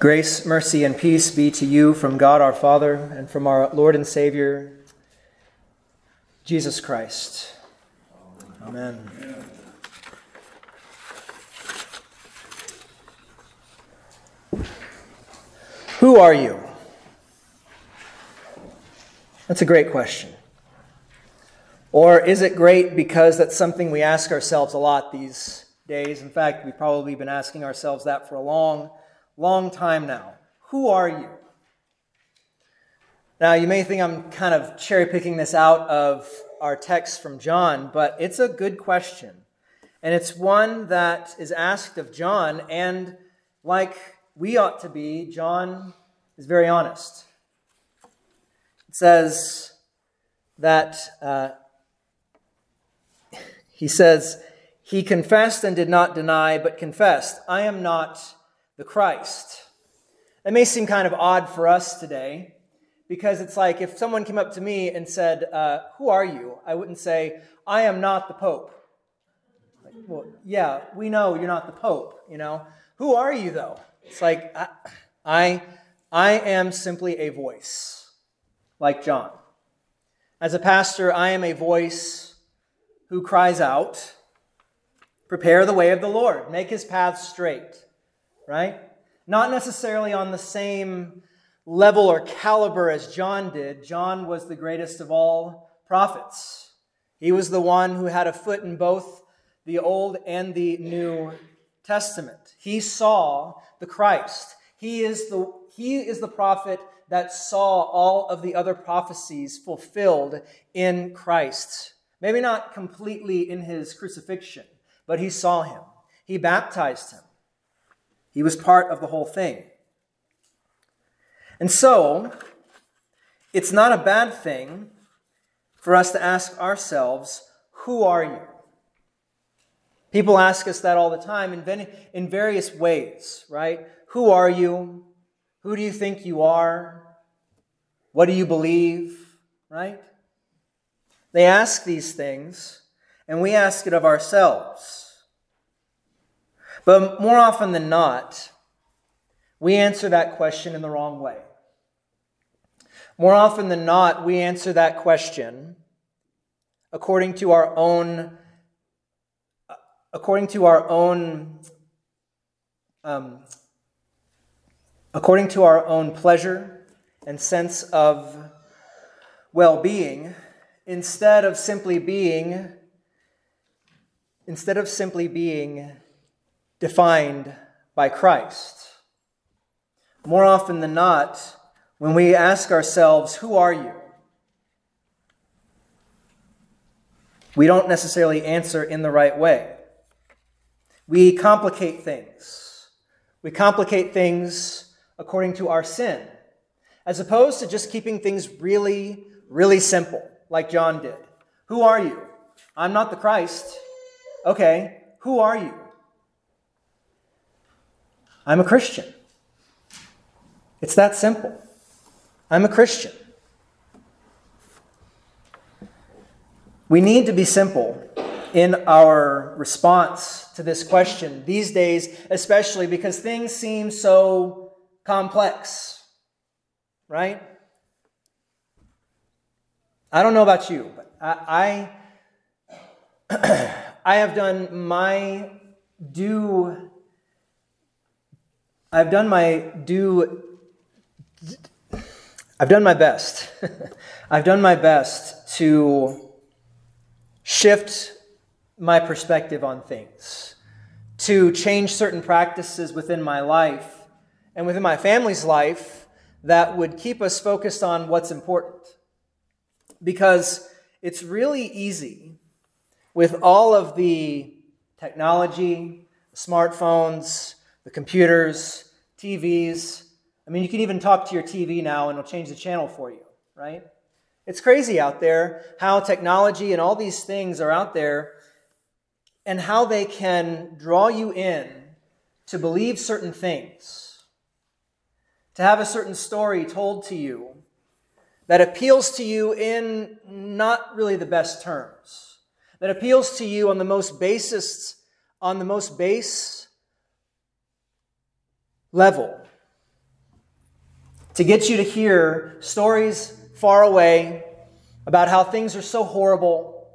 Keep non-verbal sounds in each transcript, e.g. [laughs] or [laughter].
Grace, mercy, and peace be to you from God our Father and from our Lord and Savior, Jesus Christ. Amen. Who are you? That's a great question. Or is it great because that's something we ask ourselves a lot these days? In fact, we've probably been asking ourselves that for a long, long time now. Who are you? Now, you may think I'm kind of cherry picking this out of our text from John, but it's a good question. And it's one that is asked of John, and like we ought to be, John is very honest. It says that uh, [laughs] he says, He confessed and did not deny, but confessed, I am not the Christ. That may seem kind of odd for us today because it's like if someone came up to me and said, uh, Who are you? I wouldn't say, I am not the Pope. Like, well, yeah, we know you're not the Pope, you know. Who are you, though? It's like, I, I, I am simply a voice, like John. As a pastor, I am a voice who cries out, Prepare the way of the Lord, make his path straight, right? Not necessarily on the same level or caliber as John did. John was the greatest of all prophets. He was the one who had a foot in both the Old and the New Testament. He saw the Christ. He is the, he is the prophet that saw all of the other prophecies fulfilled in Christ. Maybe not completely in his crucifixion, but he saw him. He baptized him. He was part of the whole thing. And so, it's not a bad thing for us to ask ourselves, Who are you? People ask us that all the time in, in various ways, right? Who are you? Who do you think you are? What do you believe, right? They ask these things, and we ask it of ourselves. But more often than not, we answer that question in the wrong way. More often than not, we answer that question according to our own according to our own um, according to our own pleasure and sense of well-being instead of simply being instead of simply being defined by Christ. More often than not, when we ask ourselves, Who are you? we don't necessarily answer in the right way. We complicate things. We complicate things according to our sin, as opposed to just keeping things really, really simple like John did. Who are you? I'm not the Christ. Okay, who are you? I'm a Christian. It's that simple. I'm a Christian. We need to be simple in our response to this question these days, especially because things seem so complex, right? I don't know about you, but I, I, [clears throat] I have done my due. I've done my due. I've done my best. [laughs] I've done my best to shift my perspective on things, to change certain practices within my life and within my family's life that would keep us focused on what's important because it's really easy with all of the technology, smartphones, the computers, TVs. I mean, you can even talk to your TV now and it'll change the channel for you, right? It's crazy out there how technology and all these things are out there and how they can draw you in to believe certain things, to have a certain story told to you that appeals to you in not really the best terms, that appeals to you on the most basis, on the most base level. to get you to hear stories far away about how things are so horrible,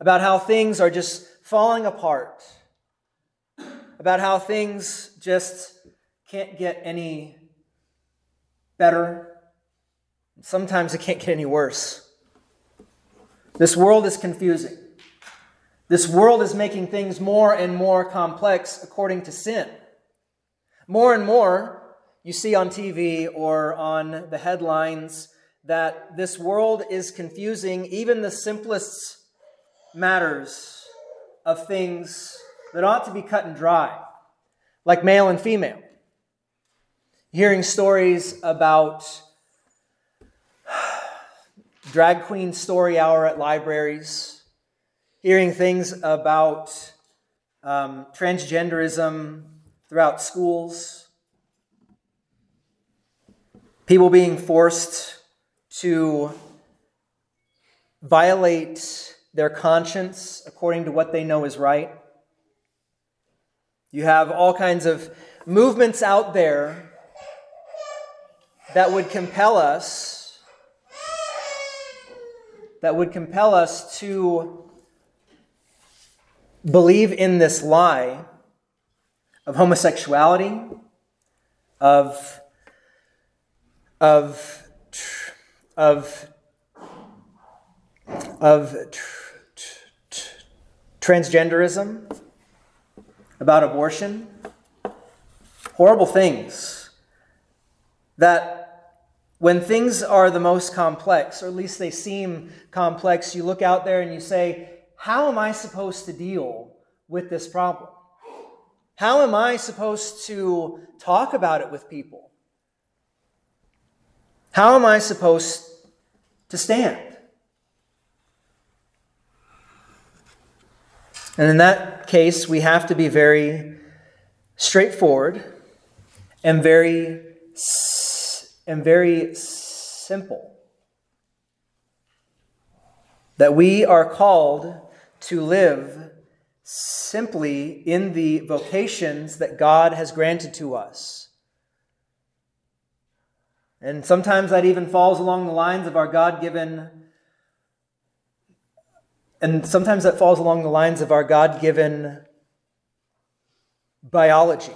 about how things are just falling apart, about how things just can't get any better. Sometimes it can't get any worse. This world is confusing. This world is making things more and more complex according to sin. More and more, you see on TV or on the headlines that this world is confusing even the simplest matters of things that ought to be cut and dry, like male and female. Hearing stories about [sighs] drag queen story hour at libraries, hearing things about um, transgenderism throughout schools, people being forced to violate their conscience according to what they know is right. You have all kinds of movements out there that would compel us that would compel us to believe in this lie of homosexuality, of, of, of, of transgenderism, about abortion, horrible things that when things are the most complex, or at least they seem complex, you look out there and you say, How am I supposed to deal with this problem? How am I supposed to talk about it with people? How am I supposed to stand? And in that case, we have to be very straightforward and very and very simple. That we are called to live simply in the vocations that God has granted to us. And sometimes that even falls along the lines of our God given, and sometimes that falls along the lines of our God given biology.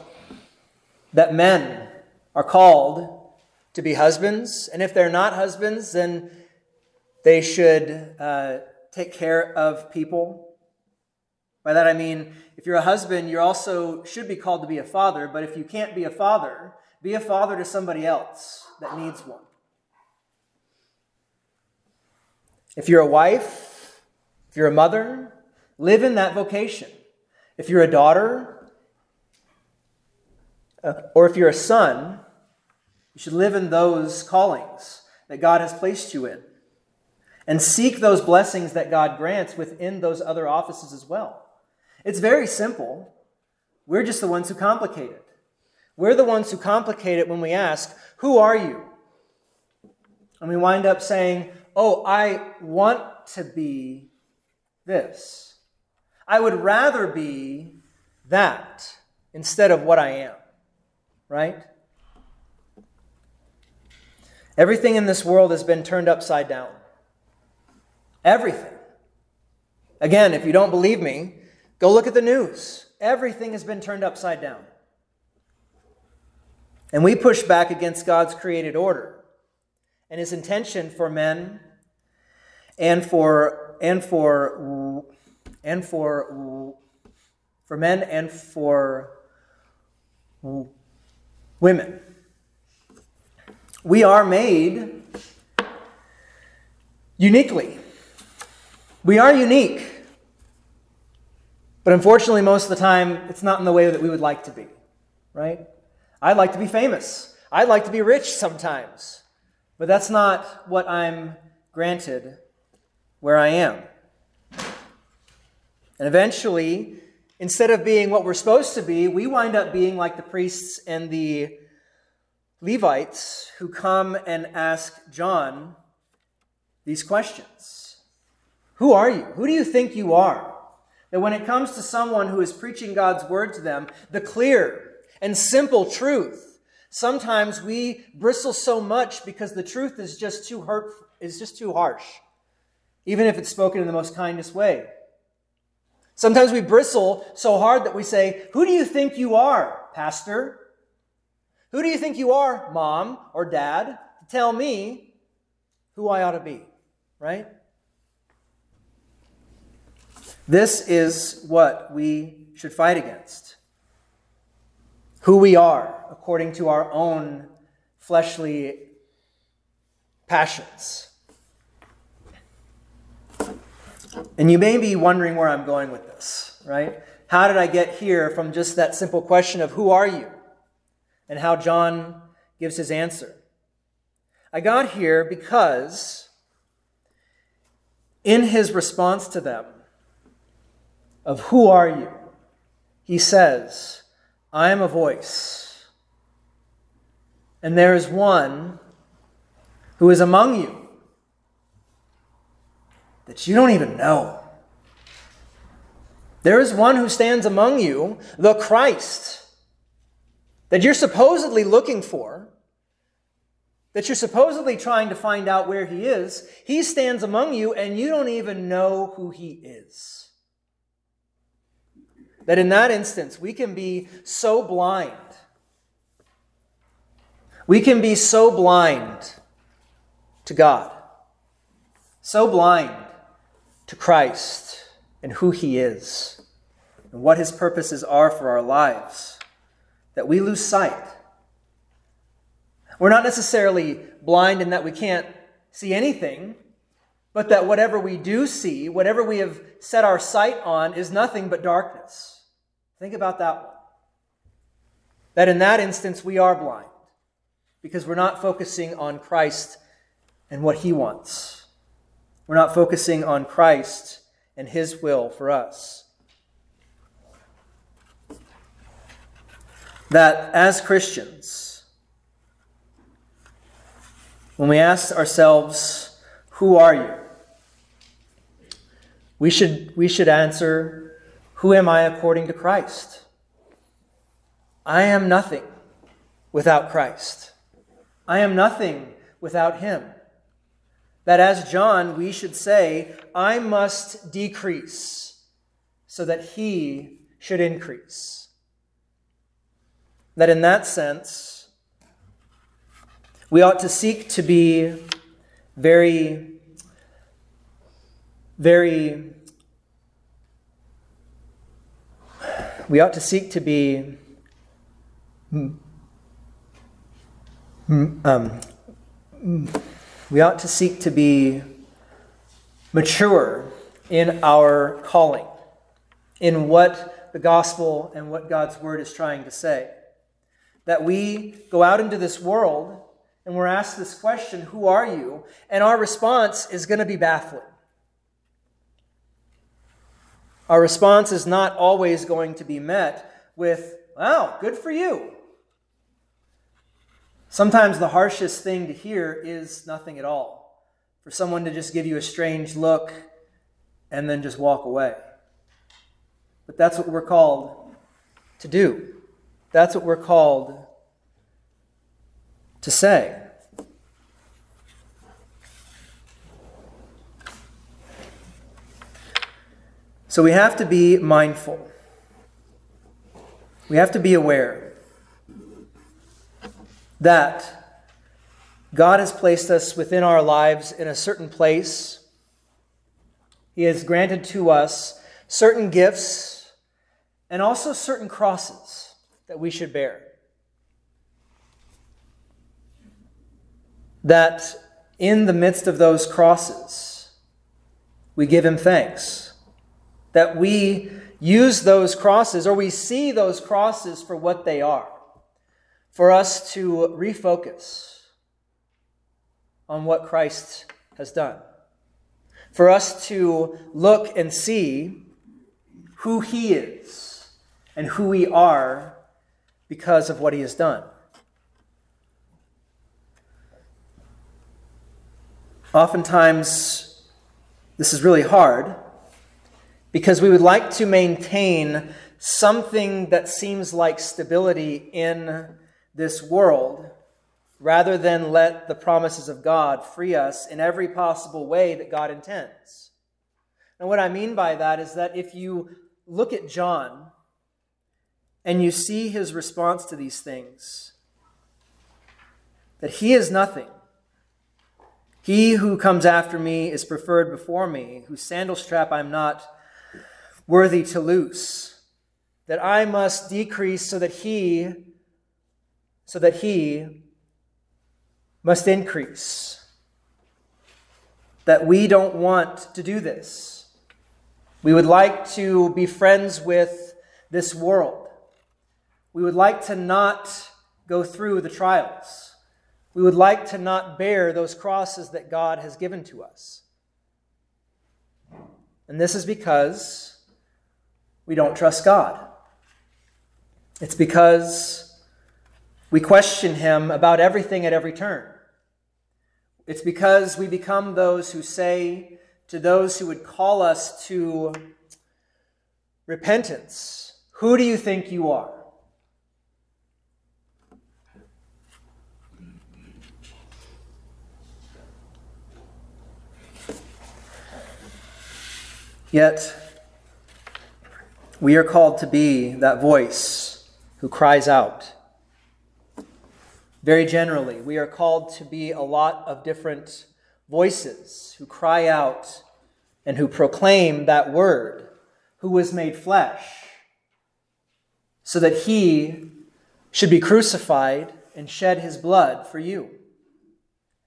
That men are called to be husbands, and if they're not husbands, then they should uh, take care of people by that I mean, if you're a husband, you also should be called to be a father, but if you can't be a father, be a father to somebody else that needs one. If you're a wife, if you're a mother, live in that vocation. If you're a daughter, uh, or if you're a son, you should live in those callings that God has placed you in. And seek those blessings that God grants within those other offices as well. It's very simple. We're just the ones who complicate it. We're the ones who complicate it when we ask, Who are you? And we wind up saying, Oh, I want to be this. I would rather be that instead of what I am. Right? Everything in this world has been turned upside down. Everything. Again, if you don't believe me, Go look at the news. Everything has been turned upside down. And we push back against God's created order and his intention for men and for and for and for for men and for women. We are made uniquely. We are unique. But unfortunately, most of the time, it's not in the way that we would like to be, right? I'd like to be famous. I'd like to be rich sometimes. But that's not what I'm granted where I am. And eventually, instead of being what we're supposed to be, we wind up being like the priests and the Levites who come and ask John these questions Who are you? Who do you think you are? That when it comes to someone who is preaching God's word to them, the clear and simple truth Sometimes we bristle so much because the truth is just too hurt, is just too harsh, even if it's spoken in the most kindest way. Sometimes we bristle so hard that we say, Who do you think you are, Pastor? Who do you think you are, Mom or Dad, to tell me who I ought to be? Right? This is what we should fight against. Who we are according to our own fleshly passions. And you may be wondering where I'm going with this, right? How did I get here from just that simple question of who are you? And how John gives his answer. I got here because in his response to them of who are you, he says, I am a voice, and there is one who is among you that you don't even know. There is one who stands among you, the Christ, that you're supposedly looking for, that you're supposedly trying to find out where he is. He stands among you, and you don't even know who he is. That in that instance, we can be so blind. We can be so blind to God, so blind to Christ and who He is and what His purposes are for our lives, that we lose sight. We're not necessarily blind in that we can't see anything, but that whatever we do see, whatever we have set our sight on, is nothing but darkness. Think about that one. That in that instance, we are blind because we're not focusing on Christ and what He wants. We're not focusing on Christ and His will for us. That as Christians, when we ask ourselves, Who are you? we should, we should answer, Who am I according to Christ? I am nothing without Christ. I am nothing without Him that as John, we should say, I must decrease so that he should increase. That in that sense, we ought to seek to be very, very, we ought to seek to be um, we ought to seek to be mature in our calling, in what the gospel and what God's word is trying to say. That we go out into this world and we're asked this question, Who are you? And our response is going to be baffling. Our response is not always going to be met with, Wow, good for you. Sometimes the harshest thing to hear is nothing at all. For someone to just give you a strange look and then just walk away. But that's what we're called to do. That's what we're called to say. So we have to be mindful. We have to be aware that God has placed us within our lives in a certain place. He has granted to us certain gifts and also certain crosses that we should bear. That in the midst of those crosses, we give Him thanks. That we use those crosses or we see those crosses for what they are for us to refocus on what Christ has done, for us to look and see who He is and who we are because of what He has done. Oftentimes, this is really hard because we would like to maintain something that seems like stability in this world rather than let the promises of God free us in every possible way that God intends. And what I mean by that is that if you look at John and you see his response to these things, that he is nothing. He who comes after me is preferred before me, whose sandal strap I'm not worthy to lose, That I must decrease so that he so that he must increase. That we don't want to do this. We would like to be friends with this world. We would like to not go through the trials. We would like to not bear those crosses that God has given to us. And this is because we don't trust God. It's because we question Him about everything at every turn. It's because we become those who say to those who would call us to repentance, Who do you think you are? Yet, we are called to be that voice who cries out. Very generally, we are called to be a lot of different voices who cry out and who proclaim that word, who was made flesh, so that he should be crucified and shed his blood for you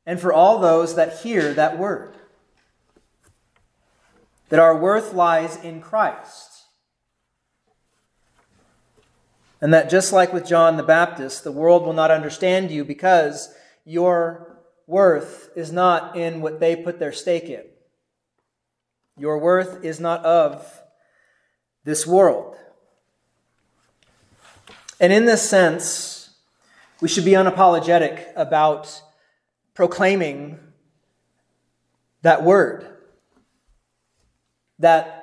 and for all those that hear that word. That our worth lies in Christ And that just like with John the Baptist, the world will not understand you because your worth is not in what they put their stake in. Your worth is not of this world. And in this sense, we should be unapologetic about proclaiming that word. That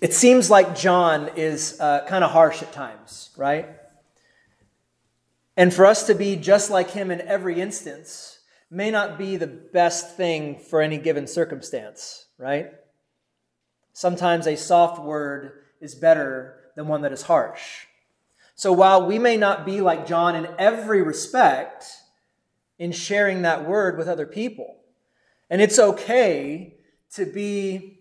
it seems like John is uh, kind of harsh at times, right? And for us to be just like him in every instance may not be the best thing for any given circumstance, right? Sometimes a soft word is better than one that is harsh. So while we may not be like John in every respect in sharing that word with other people, and it's okay to be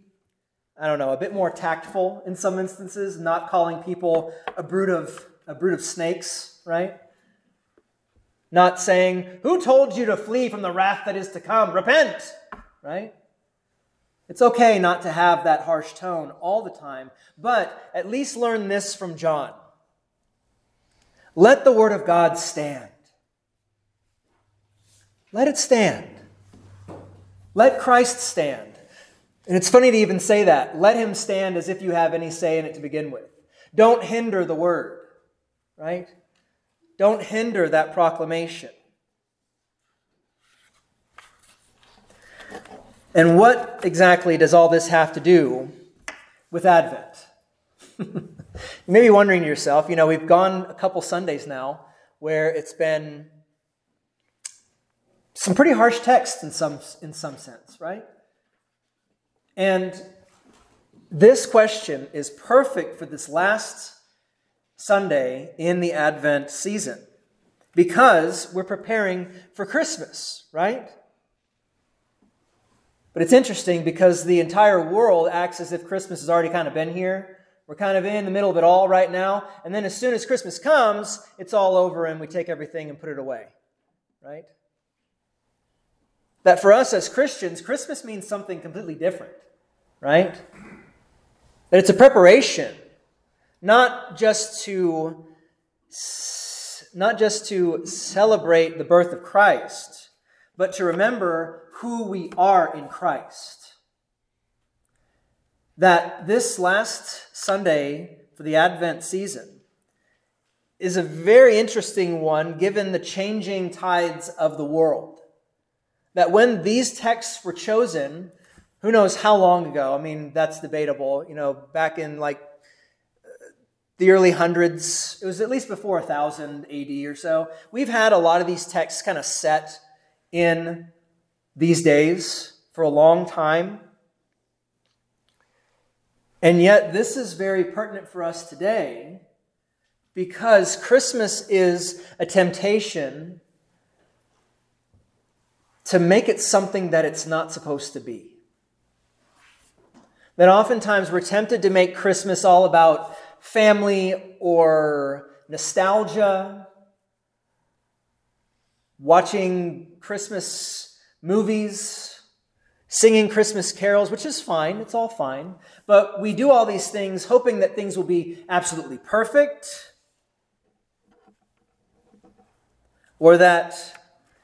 I don't know, a bit more tactful in some instances, not calling people a brood of a brood of snakes, right? Not saying, "Who told you to flee from the wrath that is to come? Repent." Right? It's okay not to have that harsh tone all the time, but at least learn this from John. Let the word of God stand. Let it stand. Let Christ stand. And it's funny to even say that. Let him stand as if you have any say in it to begin with. Don't hinder the word, right? Don't hinder that proclamation. And what exactly does all this have to do with Advent? [laughs] you may be wondering to yourself, you know, we've gone a couple Sundays now where it's been some pretty harsh text in some, in some sense, right? And this question is perfect for this last Sunday in the Advent season because we're preparing for Christmas, right? But it's interesting because the entire world acts as if Christmas has already kind of been here. We're kind of in the middle of it all right now. And then as soon as Christmas comes, it's all over and we take everything and put it away, right? That for us as Christians, Christmas means something completely different right? That it's a preparation, not just to not just to celebrate the birth of Christ, but to remember who we are in Christ. That this last Sunday for the Advent season is a very interesting one given the changing tides of the world. That when these texts were chosen, who knows how long ago? I mean, that's debatable. You know, back in like the early hundreds, it was at least before 1000 AD or so, we've had a lot of these texts kind of set in these days for a long time. And yet, this is very pertinent for us today because Christmas is a temptation to make it something that it's not supposed to be. That oftentimes we're tempted to make Christmas all about family or nostalgia, watching Christmas movies, singing Christmas carols, which is fine, it's all fine. But we do all these things hoping that things will be absolutely perfect or that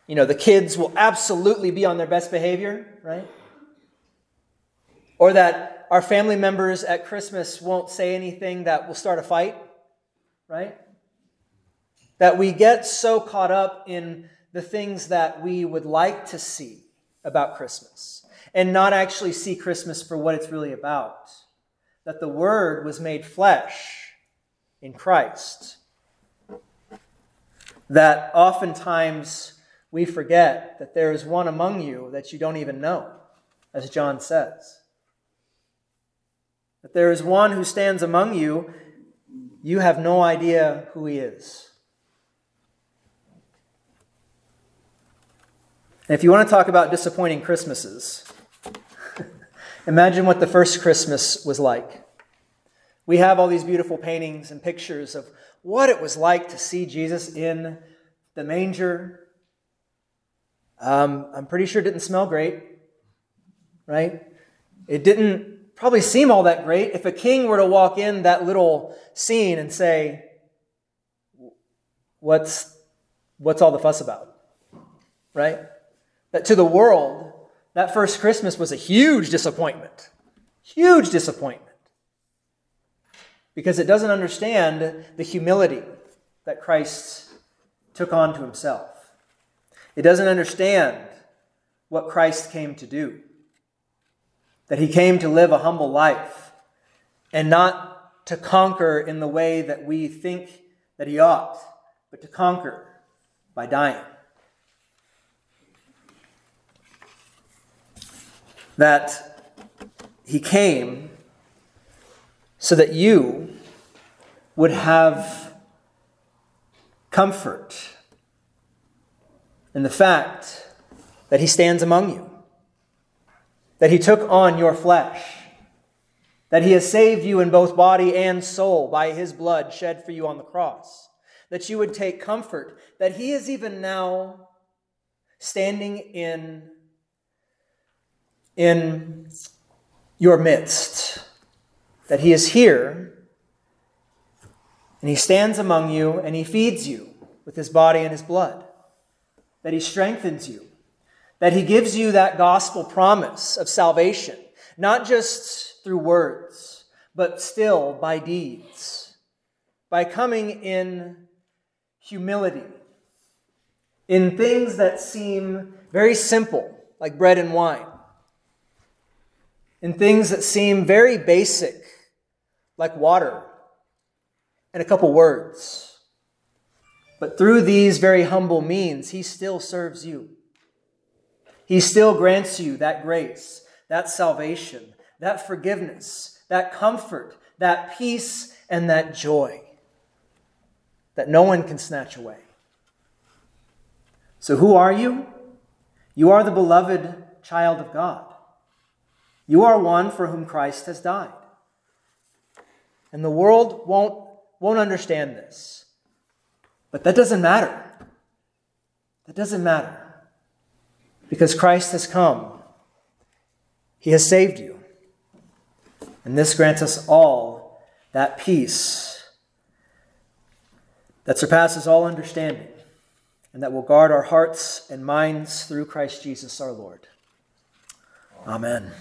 you know the kids will absolutely be on their best behavior, right? Or that our family members at Christmas won't say anything that will start a fight, right? That we get so caught up in the things that we would like to see about Christmas and not actually see Christmas for what it's really about. That the Word was made flesh in Christ. That oftentimes we forget that there is one among you that you don't even know, as John says that there is one who stands among you, you have no idea who he is. And if you want to talk about disappointing Christmases, [laughs] imagine what the first Christmas was like. We have all these beautiful paintings and pictures of what it was like to see Jesus in the manger. Um, I'm pretty sure it didn't smell great, right? It didn't probably seem all that great if a king were to walk in that little scene and say, What's, what's all the fuss about? Right? That to the world, that first Christmas was a huge disappointment. Huge disappointment. Because it doesn't understand the humility that Christ took on to himself. It doesn't understand what Christ came to do that he came to live a humble life and not to conquer in the way that we think that he ought, but to conquer by dying. That he came so that you would have comfort in the fact that he stands among you that he took on your flesh, that he has saved you in both body and soul by his blood shed for you on the cross, that you would take comfort, that he is even now standing in, in your midst, that he is here and he stands among you and he feeds you with his body and his blood, that he strengthens you that he gives you that gospel promise of salvation, not just through words, but still by deeds, by coming in humility, in things that seem very simple, like bread and wine, in things that seem very basic, like water and a couple words. But through these very humble means, he still serves you. He still grants you that grace, that salvation, that forgiveness, that comfort, that peace, and that joy that no one can snatch away. So, who are you? You are the beloved child of God. You are one for whom Christ has died. And the world won't, won't understand this. But that doesn't matter. That doesn't matter because Christ has come. He has saved you. And this grants us all that peace that surpasses all understanding and that will guard our hearts and minds through Christ Jesus our Lord. Amen.